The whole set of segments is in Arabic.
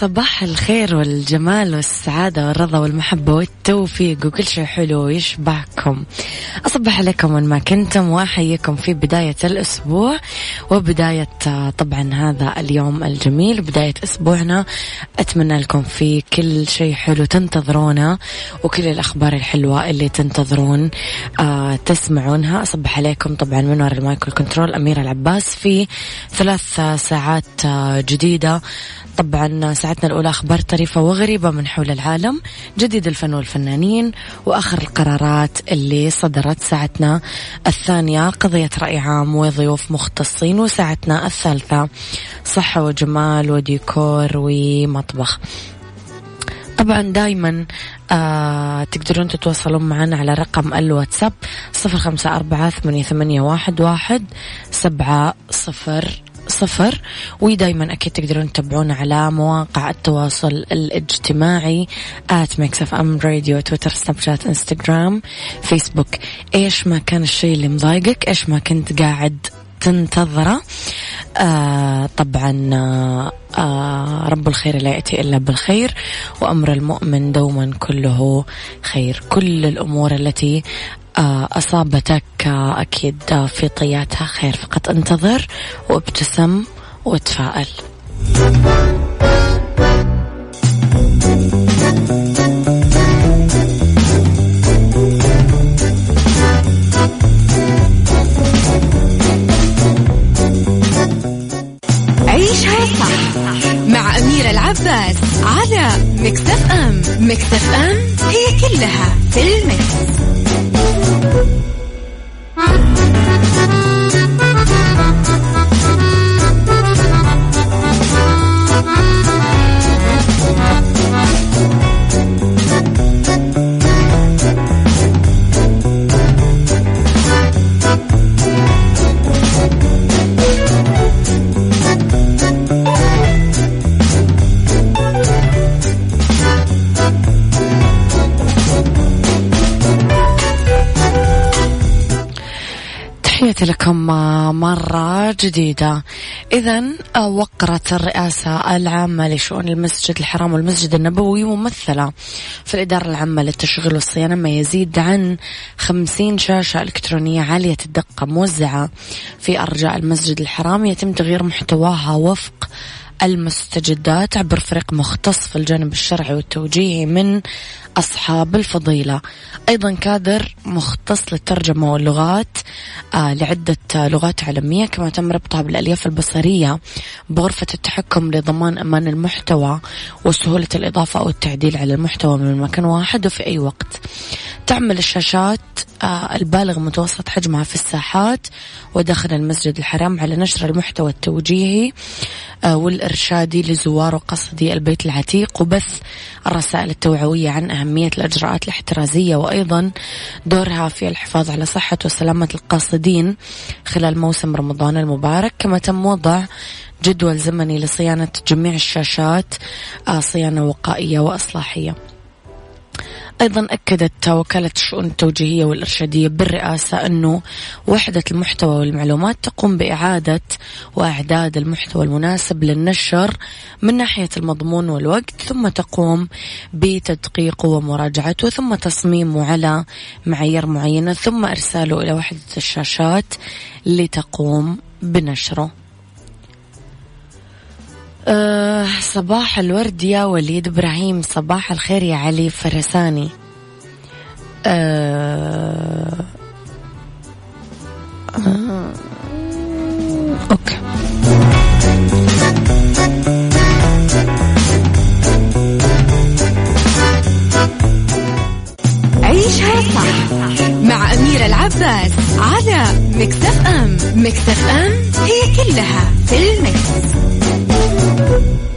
صباح الخير والجمال والسعادة والرضا والمحبة والتوفيق وكل شيء حلو يشبعكم. أصبح عليكم وين ما كنتم وأحييكم في بداية الأسبوع وبداية طبعا هذا اليوم الجميل بداية أسبوعنا. أتمنى لكم في كل شيء حلو تنتظرونه وكل الأخبار الحلوة اللي تنتظرون آه تسمعونها. أصبح عليكم طبعا من وراء المايكل كنترول أميرة العباس في ثلاث ساعات آه جديدة. طبعا ساعتنا الأولى أخبار طريفة وغريبة من حول العالم جديد الفن والفنانين وآخر القرارات اللي صدرت ساعتنا الثانية قضية رأي عام وضيوف مختصين وساعتنا الثالثة صحة وجمال وديكور ومطبخ. طبعا دايما آه تقدرون تتواصلون معنا على رقم الواتساب صفر خمسة أربعة ثمانية واحد سبعة صفر صفر ودايما أكيد تقدرون تتابعونا على مواقع التواصل الاجتماعي at Mix FM Radio تويتر سناب شات إنستغرام فيسبوك. إيش ما كان الشيء اللي مضايقك؟ إيش ما كنت قاعد تنتظره؟ آه طبعا آه آه رب الخير لا يأتي إلا بالخير وأمر المؤمن دوما كله خير. كل الأمور التي أصابتك آه أكيد آه في طياتها خير. فقط انتظر وابتسم وتفائل. عيشها صح مع أميرة العباس على مكتف أم. مكتف أم هي كلها في المكس. Thank you. تحياتي لكم مرة جديدة. إذا وقرت الرئاسة العامة لشؤون المسجد الحرام والمسجد النبوي ممثلة في الإدارة العامة للتشغيل والصيانة ما يزيد عن خمسين شاشة إلكترونية عالية الدقة موزعة في أرجاء المسجد الحرام. يتم تغيير محتواها وفق المستجدات عبر فريق مختص في الجانب الشرعي والتوجيهي من أصحاب الفضيلة. أيضا كادر مختص للترجمة واللغات آه لعدة لغات عالمية كما تم ربطها بالألياف البصرية بغرفة التحكم لضمان أمان المحتوى وسهولة الإضافة أو التعديل على المحتوى من مكان واحد وفي أي وقت. تعمل الشاشات آه البالغ متوسط حجمها في الساحات وداخل المسجد الحرام على نشر المحتوى التوجيهي آه والإرشادي لزوار وقصدي البيت العتيق وبث الرسائل التوعوية عن أهمية الإجراءات الاحترازية وأيضا دورها في الحفاظ على صحة وسلامة القاصدين خلال موسم رمضان المبارك. كما تم وضع جدول زمني لصيانة جميع الشاشات آه صيانة وقائية وإصلاحية. أيضا أكدت وكالة الشؤون التوجيهية والإرشادية بالرئاسة أنه وحدة المحتوى والمعلومات تقوم بإعادة وإعداد المحتوى المناسب للنشر من ناحية المضمون والوقت ثم تقوم بتدقيقه ومراجعته ثم تصميمه على معايير معينة ثم إرساله إلى وحدة الشاشات لتقوم بنشره. أه صباح الورد يا وليد إبراهيم. صباح الخير يا علي فرساني. آه آه Okay. عيشها صح مع أميرة العباس على Mix FM. Mix FM هي كلها في ال mix.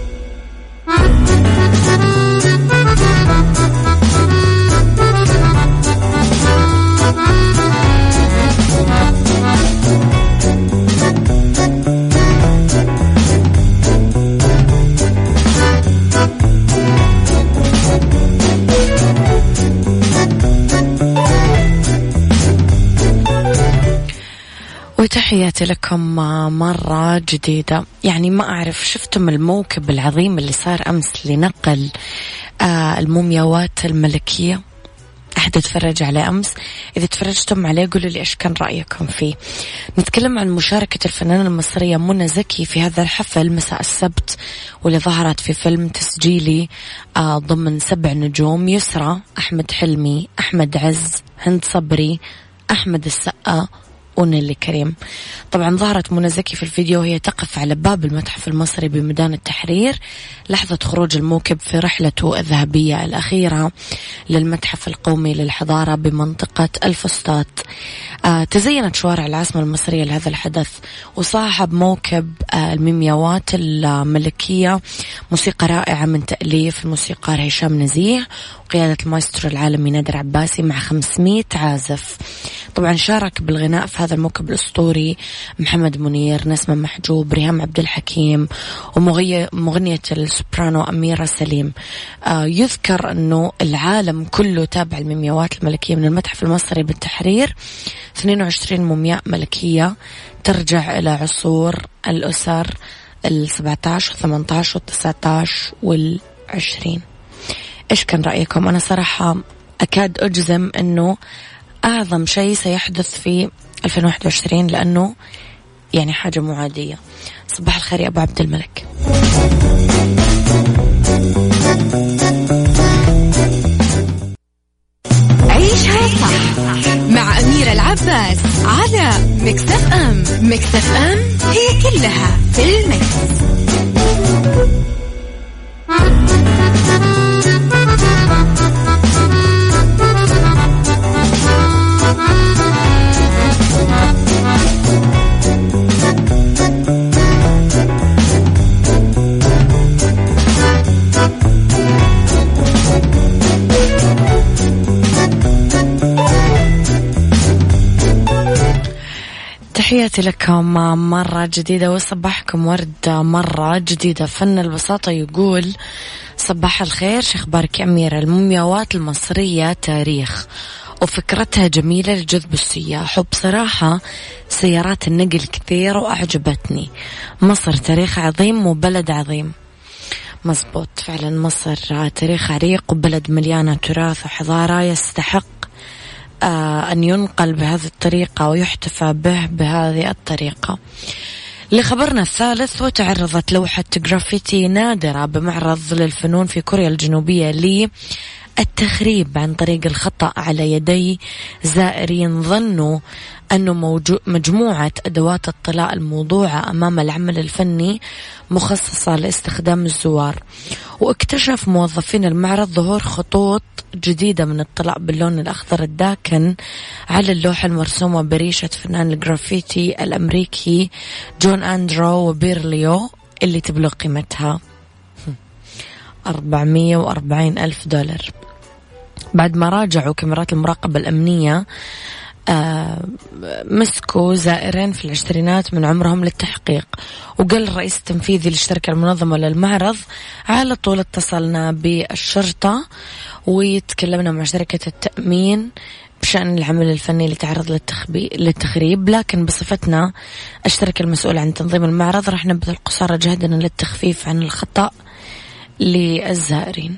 وتحياتي لكم مرة جديدة. يعني ما أعرف شفتم الموكب العظيم اللي صار أمس لنقل آه المومياوات الملكية؟ أحد تفرج عليه أمس؟ إذا تفرجتم عليه قولوا لي إيش كان رأيكم فيه. نتكلم عن مشاركة الفنانة المصرية منى زكي في هذا الحفل مساء السبت واللي ظهرت في فيلم تسجيلي آه ضمن سبع نجوم يسرى أحمد حلمي أحمد عز هند صبري أحمد السقا ونيلي كريم. طبعا ظهرت منى زكي في الفيديو وهي تقف على باب المتحف المصري بميدان التحرير. لحظة خروج الموكب في رحلته الذهبية الأخيرة للمتحف القومي للحضارة بمنطقة الفسطاط. آه تزينت شوارع العاصمة المصرية لهذا الحدث وصاحب موكب آه الميمياوات الملكية موسيقى رائعة من تأليف الموسيقار هشام نزيه وقيادة المايسترو العالمي نادر عباسي مع 500 عازف. طبعا شارك بالغناء في هذا الموكب الأسطوري محمد منير نسمة محجوب ريهام عبد الحكيم ومغنية السوبرانو أميرة سليم. آه يذكر أنه العالم كله تابع المومياوات الملكية من المتحف المصري بالتحرير. 22 مومياء ملكية ترجع إلى عصور الأسر ال 17 و 18 و 19 وال 20 إيش كان رأيكم؟ أنا صراحة أكاد أجزم أنه أعظم شيء سيحدث في 2021 لأنه يعني حاجة مو عادية صباح الخير يا أبو عبد الملك. عيشها صح مع أميرة العباس على مكتف أم. مكتف أم هي كلها في المكس. تحياتي لكم مرة جديدة وصباحكم ورد مرة جديدة. فن البساطة يقول صباح الخير شخبارك أميرة المومياوات المصرية تاريخ. وفكرتها جميلة لجذب السياح. وبصراحة سيارات النقل كثير وأعجبتني. مصر تاريخ عظيم وبلد عظيم. مزبوط. فعلا مصر تاريخ عريق وبلد مليانة تراث وحضارة يستحق أن ينقل بهذه الطريقة ويحتفى به بهذه الطريقة. لخبرنا الثالث وتعرضت لوحة جرافيتي نادرة بمعرض للفنون في كوريا الجنوبية التخريب عن طريق الخطأ على يدي زائرين ظنوا أنه مجموعة أدوات الطلاء الموضوعة أمام العمل الفني مخصصة لاستخدام الزوار. واكتشف موظفين المعرض ظهور خطوط جديدة من الطلاء باللون الأخضر الداكن على اللوحة المرسومة بريشة فنان الجرافيتي الأمريكي جون أندرو وبيرليو اللي تبلغ قيمتها 440 ألف دولار. بعد ما راجعوا كاميرات المراقبة الأمنية مسكوا زائرين في العشرينات من عمرهم للتحقيق. وقال الرئيس التنفيذي للشركة المنظمة للمعرض على طول اتصلنا بالشرطة وتكلمنا مع شركة التأمين بشأن العمل الفني اللي تعرض للتخريب. لكن بصفتنا الشركة المسؤولة عن تنظيم المعرض راح نبذل قصارى جهدنا للتخفيف عن الخطأ للزائرين.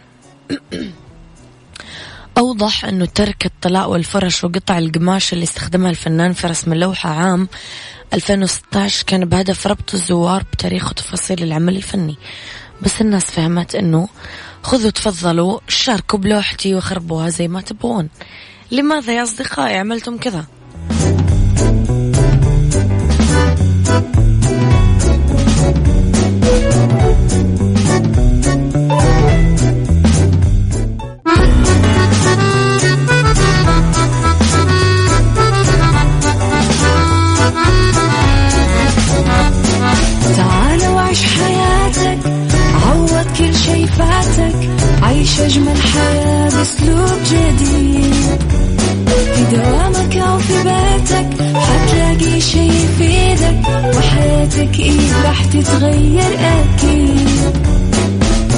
أوضح أنه ترك الطلاء والفرش وقطع القماش اللي استخدمها الفنان في رسم اللوحة عام 2016 كان بهدف ربط الزوار بتاريخ وتفاصيل العمل الفني. بس الناس فهمت أنه خذوا تفضلوا شاركوا بلوحتي وخربوها زي ما تبغون لماذا يا أصدقائي عملتم كذا؟ تتغير أكيد.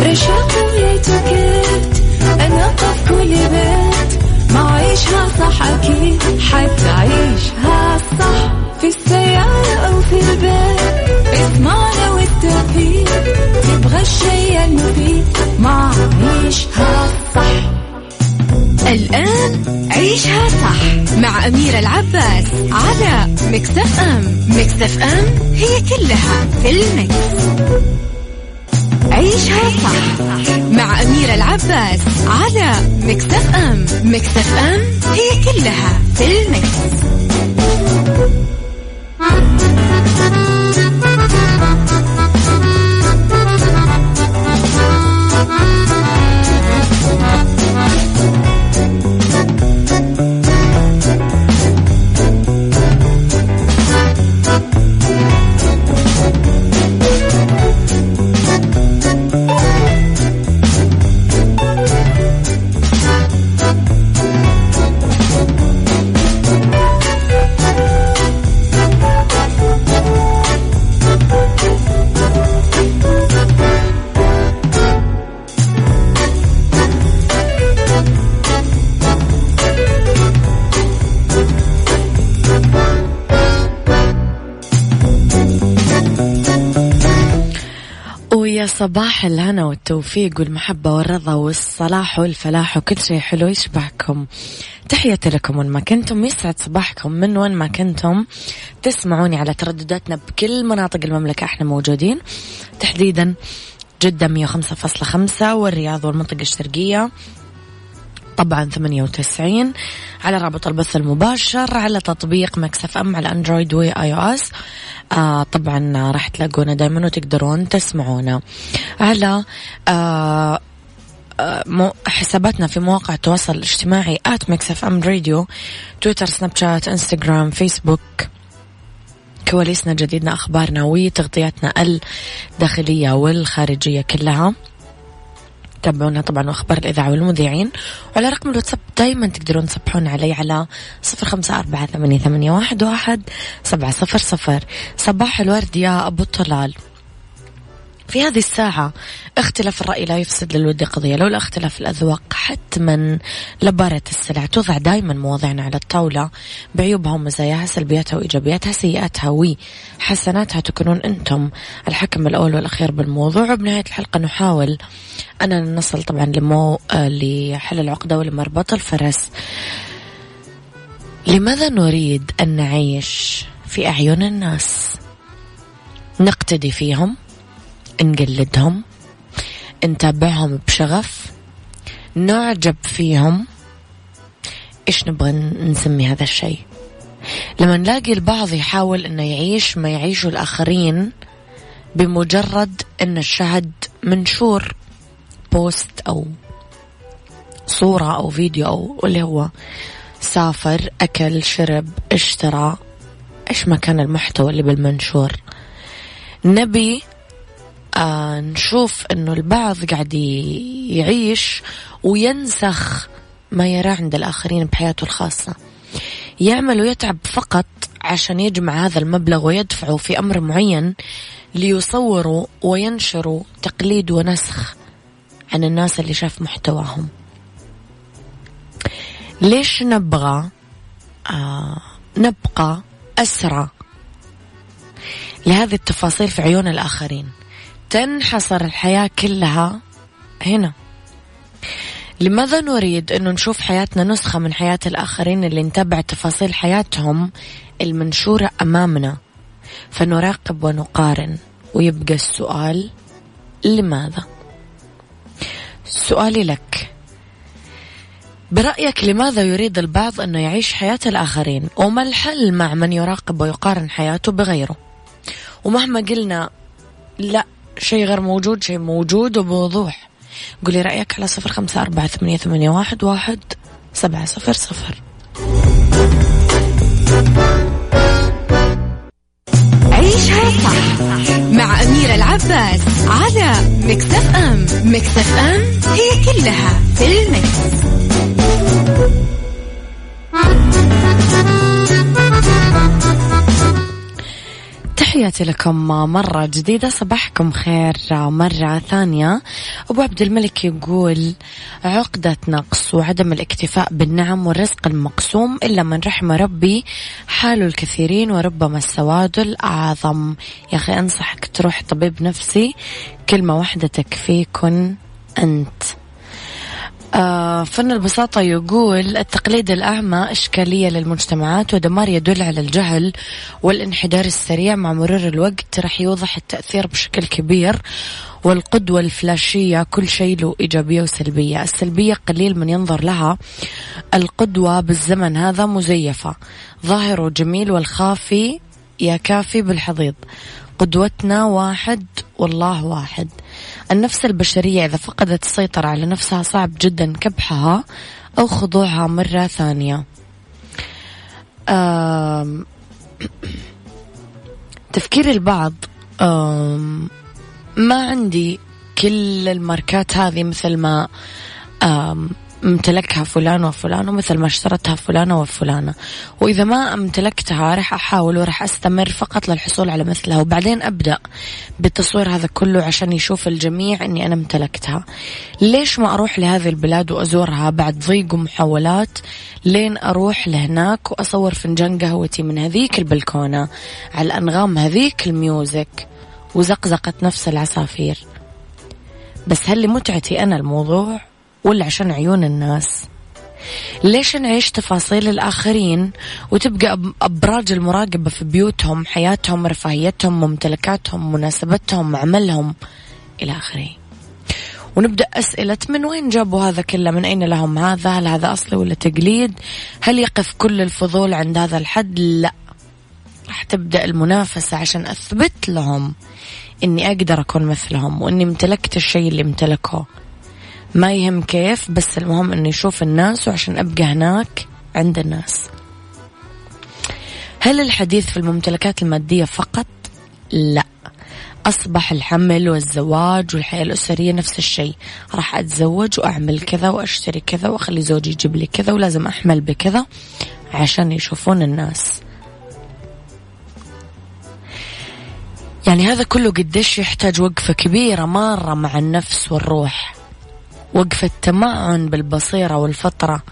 رشاق ويتوكيت أنا في كل بيت. ما عيشها صح أكيد حتعيشها صح. في السيارة أو في البيت اسمعنا والتوفيق. تبغى الشيء المفيد ما عيشها صح. الآن عيشها صح. مع أميرة العباس على Mix FM Mix FM it's all in the mix. عيشها صح مع أميرة العباس على Mix FM Mix FM it's all in the mix. صباح الهنا والتوفيق والمحبة والرضا والصلاح والفلاح وكل شيء حلو يشبهكم. تحياتي لكم وين ما كنتم يسعد صباحكم من وين ما كنتم. تسمعوني على تردداتنا بكل مناطق المملكة إحنا موجودين. تحديدا جدة 105.5 والرياض والمنطقة الشرقية طبعا 98 على رابط البث المباشر على تطبيق Mix FM على أندرويد و iOS. آه طبعا راح تلاقونا دائما وتقدرون تسمعونا. على آه آه، حساباتنا في مواقع التواصل الاجتماعي at Mix FM Radio تويتر سناب شات انستغرام فيسبوك كواليسنا جديدنا أخبارنا وتغطياتنا الداخلية والخارجية كلها. تابعونا طبعا وأخبار الإذاعة والمذيعين. وعلى رقم الواتساب دائما تقدرون تصبحون علي على صفر خمسة أربعة ثمانية, ثمانية واحد, واحد سبعة صفر صفر. صباح الورد يا أبو الطلال. في هذه الساعة اختلاف الرأي لا يفسد للود قضية. لولا اختلاف الأذواق حتما لبارة السلع. توضع دائما مواضيعنا على الطاولة. بعيوبها ومزاياها سلبياتها وإيجابياتها سيئاتها وحسناتها تكونون أنتم الحكم الأول والأخير بالموضوع. وبنهاية الحلقة نحاول أننا نصل طبعا لمو... آه، لحل العقدة ولمربط الفرس. لماذا نريد أن نعيش في أعين الناس؟ نقتدي فيهم. نقلدهم نتابعهم بشغف نعجب فيهم. إيش نبغى نسمي هذا الشيء؟ لما نلاقي البعض يحاول إنه يعيش ما يعيشه الآخرين بمجرد إن الشهد منشور بوست أو صورة أو فيديو أو اللي هو سافر أكل شرب اشترى إيش ما كان المحتوى اللي بالمنشور. نبي آه نشوف إنه البعض قاعد يعيش وينسخ ما يراه عند الآخرين بحياته الخاصة. يعمل ويتعب فقط عشان يجمع هذا المبلغ ويدفعه في أمر معين ليصوروا وينشروا تقليد ونسخ عن الناس اللي شاف محتواهم. ليش نبغى آه نبقى أسرى لهذه التفاصيل في عيون الآخرين. تنحصر الحياة كلها هنا. لماذا نريد أنه نشوف حياتنا نسخة من حياة الآخرين اللي نتابع تفاصيل حياتهم المنشورة أمامنا؟ فنراقب ونقارن ويبقى السؤال لماذا؟ سؤالي لك. برأيك لماذا يريد البعض أنه يعيش حياة الآخرين؟ وما الحل مع من يراقب ويقارن حياته بغيره؟ ومهما قلنا لا شيء غير موجود شيء موجود وبوضوح. قولي رأيك على صفر خمسة أربعة ثمانية, ثمانية واحد, واحد سبعة صفر صفر. عيشها صح مع أميرة العباس على مكتف أم مكتف أم هي كلها في المكس. تحياتي لكم مرة جديدة صباحكم خير مرة ثانية. أبو عبد الملك يقول عقدة نقص وعدم الاكتفاء بالنعم والرزق المقسوم إلا من رحم ربي حال الكثيرين وربما السواد الأعظم. يا أخي أنصحك تروح طبيب نفسي كلمة واحدة تكفيكن أنت. فن البساطة يقول التقليد الأعمى إشكالية للمجتمعات ودمار يدل على الجهل والانحدار السريع مع مرور الوقت. رح يوضح التأثير بشكل كبير والقدوة الفلاشية كل شيء له إيجابية وسلبية. السلبية قليل من ينظر لها القدوة بالزمن هذا مزيفة. ظاهر جميل والخافي يا كافي بالحضيض. قدوتنا واحد والله واحد. النفس البشرية إذا فقدت السيطرة على نفسها صعب جدا كبحها أو خضوعها مرة ثانية. تفكير البعض ما عندي كل الماركات هذه مثل ما امتلكها فلان وفلان ومثل ما اشترتها فلانة وفلانة. وإذا ما امتلكتها راح أحاول وراح أستمر فقط للحصول على مثلها وبعدين أبدأ بالتصوير هذا كله عشان يشوف الجميع أني أنا امتلكتها. ليش ما أروح لهذه البلاد وأزورها بعد ضيق ومحاولات؟ لين أروح لهناك وأصور فنجان قهوتي من هذيك البلكونة على أنغام هذيك الميوزك وزقزقت نفس العصافير. بس هل لمتعتي أنا الموضوع؟ ولا عشان عيون الناس. ليش نعيش تفاصيل الآخرين وتبقى أبراج المراقبة في بيوتهم حياتهم رفاهيتهم ممتلكاتهم مناسبتهم عملهم إلى آخره. ونبدأ أسئلة من وين جابوا هذا كله؟ من أين لهم هذا؟ هل هذا أصلي ولا تقليد؟ هل يقف كل الفضول عند هذا الحد؟ لا. راح تبدأ المنافسة عشان أثبت لهم إني أقدر أكون مثلهم وإني امتلكت الشيء اللي امتلكه ما يهم كيف بس المهم إنه يشوف الناس وعشان أبقى هناك عند الناس. هل الحديث في الممتلكات المادية فقط؟ لا. أصبح الحمل والزواج والحياة الأسرية نفس الشيء. راح أتزوج وأعمل كذا وأشتري كذا وأخلي زوجي يجيب لي كذا ولازم أحمل بكذا عشان يشوفون الناس. يعني هذا كله قديش يحتاج وقفة كبيرة مرة مع النفس والروح. وقفة تمعن بالبصيرة والفطرة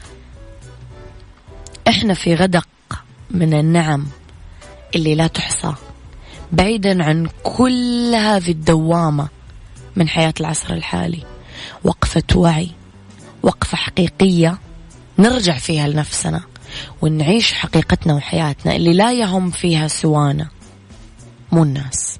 إحنا في غدق من النعم اللي لا تحصى بعيدا عن كل هذه الدوامة من حياة العصر الحالي. وقفة وعي وقفة حقيقية نرجع فيها لنفسنا ونعيش حقيقتنا وحياتنا اللي لا يهم فيها سوانا مو الناس.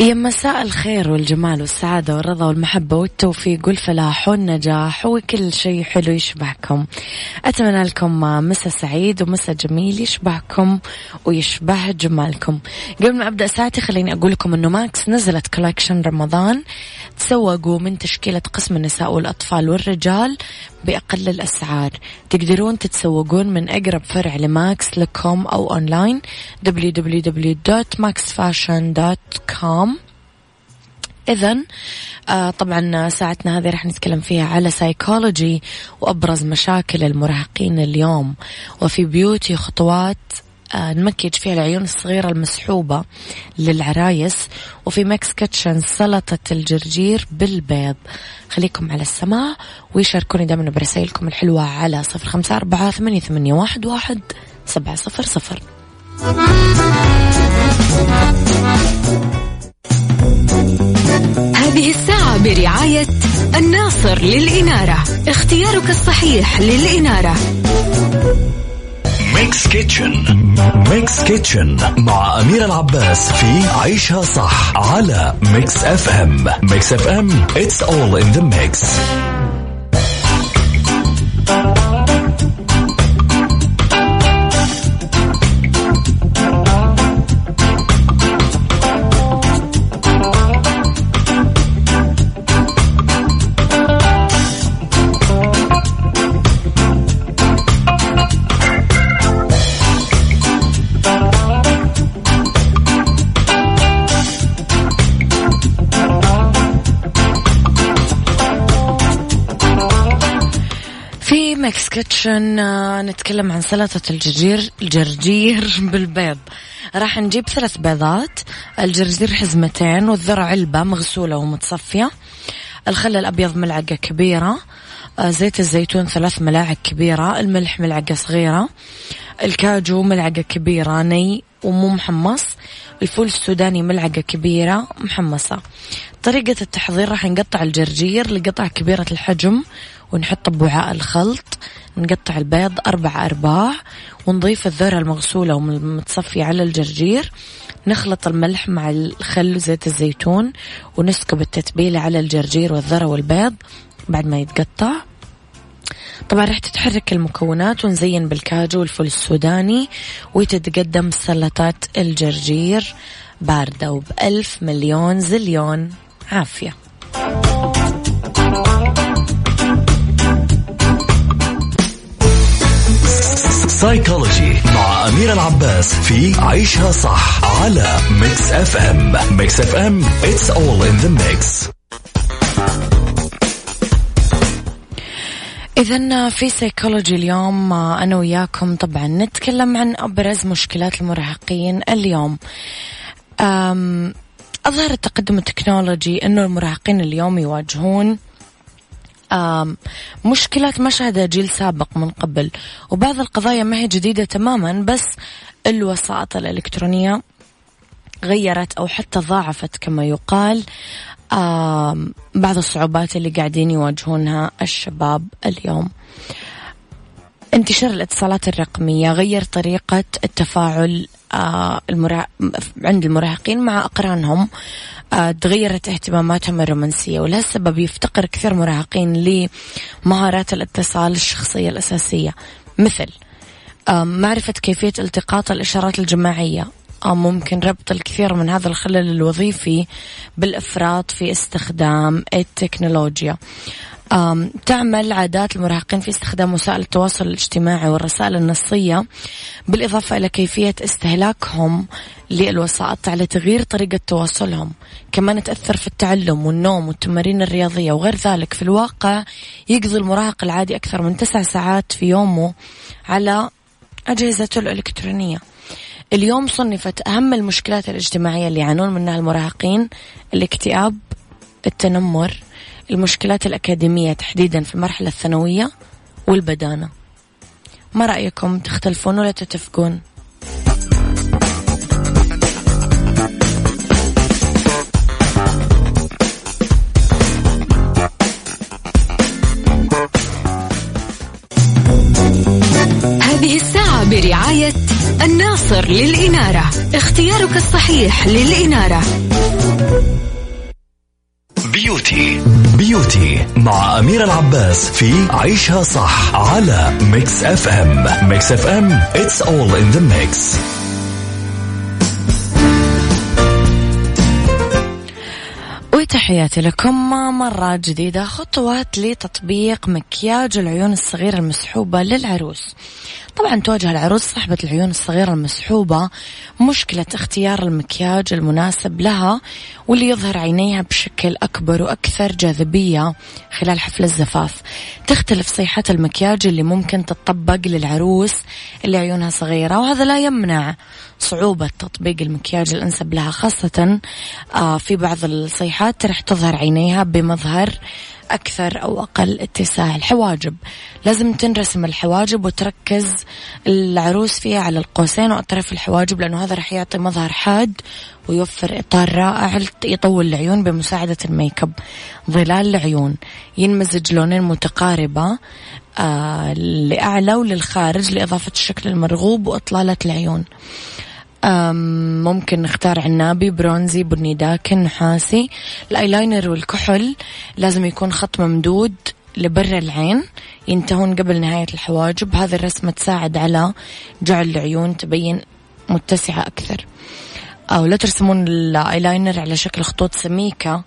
يا مساء الخير والجمال والسعادة والرضا والمحبة والتوفيق والفلاح والنجاح وكل شيء حلو يشبهكم. أتمنى لكم مساء سعيد ومساء جميل يشبهكم ويشبه جمالكم. قبل ما أبدأ ساعتي خليني أقول لكم أنه Max نزلت collection رمضان تسوقوا من تشكيلة قسم النساء والأطفال والرجال بأقل الأسعار. تقدرون تتسوقون من أقرب فرع ل Max لكم أو online www.maxfashion.com إذا آه طبعا ساعتنا هذه راح نتكلم فيها على سايكولوجي وأبرز مشاكل المراهقين اليوم. وفي beauty خطوات آه نمكج فيها العيون الصغيرة المسحوبة للعرايس. وفي Mix Kitchen سلطة الجرجير بالبيض. خليكم على السماع ويشاركوني دائما برسائلكم الحلوة على صفر خمسة أربعة ثمانية, ثمانية واحد, واحد سبعة صفر صفر هذه الساعة برعاية الناصر للإنارة. اختيارك الصحيح للإنارة. Mix Kitchen Mix Kitchen مع أميرة العباس في عيشها صح على Mix FM Mix FM it's all in the mix. Kitchen آه، نتكلم عن سلطة الجرجير الجرجير بالبيض. راح نجيب ثلاث بيضات. الجرجير حزمتين والذرة علبة مغسولة ومتصفية. الخل الأبيض ملعقة كبيرة. آه، زيت الزيتون ثلاث ملاعق كبيرة. الملح ملعقة صغيرة. الكاجو ملعقة كبيرة ني ومو محمص. الفول السوداني ملعقة كبيرة محمصة. طريقة التحضير راح نقطع الجرجير لقطع كبيرة الحجم ونحط بوعاء الخلط نقطع البيض أربع أرباع ونضيف الذرة المغسولة والمتصفية على الجرجير. نخلط الملح مع الخل وزيت الزيتون ونسكب التتبيلة على الجرجير والذرة والبيض بعد ما يتقطع. طبعا راح تتحرك المكونات ونزين بالكاجو والفول السوداني وتتقدم سلطات الجرجير باردة وبألف مليون زليون عافية. psychology مع أميرة العباس في عيشها صح على Mix FM Mix FM it's all in the mix. إذا في سيكولوجي اليوم أنا وياكم طبعا نتكلم عن أبرز مشكلات المراهقين اليوم. أظهر التقدم التكنولوجي أنه المراهقين اليوم يواجهون مشكلات ما شهدها جيل سابق من قبل. وبعض القضايا ما هي جديدة تماما بس الوسائط الإلكترونية غيرت أو حتى ضاعفت كما يقال. بعض الصعوبات اللي قاعدين يواجهونها الشباب اليوم. انتشار الاتصالات الرقمية غير طريقة التفاعل آه، عند المراهقين مع أقرانهم آه، تغيرت اهتماماتهم الرومانسية ولهالسبب يفتقر كثير مراهقين لمهارات الاتصال الشخصية الأساسية. مثل معرفة كيفية التقاط الإشارات الجماعية ممكن ربط الكثير من هذا الخلل الوظيفي بالإفراط في استخدام التكنولوجيا. تعمل عادات المراهقين في استخدام وسائل التواصل الاجتماعي والرسائل النصية بالإضافة إلى كيفية استهلاكهم للوسائط على تغيير طريقة تواصلهم. كمان تأثر في التعلم والنوم والتمارين الرياضية وغير ذلك. في الواقع يقضي المراهق العادي أكثر من تسع ساعات في يومه على أجهزته الإلكترونية. اليوم صنفت أهم المشكلات الاجتماعية اللي يعانون منها المراهقين الاكتئاب التنمر المشكلات الأكاديمية تحديدا في المرحلة الثانوية والبدانة. ما رأيكم تختلفون ولا تتفقون؟ الناصر للإنارة. اختيارك الصحيح للإنارة. beauty. beauty مع أميرة العباس في عيشها صح على Mix FM Mix FM it's all in the mix. وتحياتي لكم مرة جديدة خطوات لتطبيق مكياج العيون الصغيرة المسحوبة للعروس. طبعا تواجه العروس صاحبة العيون الصغيرة المسحوبة مشكلة اختيار المكياج المناسب لها واللي يظهر عينيها بشكل أكبر وأكثر جاذبية خلال حفل الزفاف. تختلف صيحة المكياج اللي ممكن تطبق للعروس اللي عيونها صغيرة وهذا لا يمنع صعوبة تطبيق المكياج الأنسب لها خاصة آه، في بعض الصيحات رح تظهر عينيها بمظهر أكثر أو أقل اتساع. الحواجب. لازم تنرسم الحواجب وتركز العروس فيها على القوسين وأطراف الحواجب لأنه هذا راح يعطي مظهر حاد ويوفر إطار رائع يطول العيون بمساعدة ال make up ظلال العيون. ينمزج لونين متقاربة آه لأعلى وللخارج لإضافة الشكل المرغوب وإطلالة العيون. ممكن نختار عنابي برونزي بني داكن نحاسي الأيلاينر والكحل لازم يكون خط ممدود لبرا العين ينتهون قبل نهاية الحواجب. هذه الرسمة تساعد على جعل العيون تبين متسعة أكثر. أو لا ترسمون الأيلاينر على شكل خطوط سميكة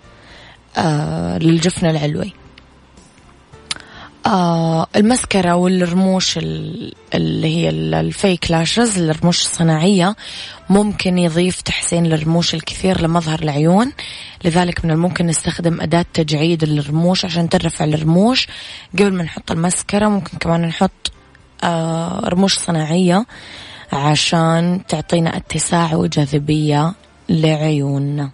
آه للجفن العلوي. آه المسكارا والرموش اللي هي ال fake lashes الرموش الصناعية ممكن يضيف تحسين للرموش الكثير لمظهر العيون. لذلك من الممكن نستخدم أداة تجعيد للرموش عشان ترفع الرموش. قبل ما نحط المسكرة ممكن كمان نحط آه رموش صناعية عشان تعطينا اتساع وجاذبية لعيوننا.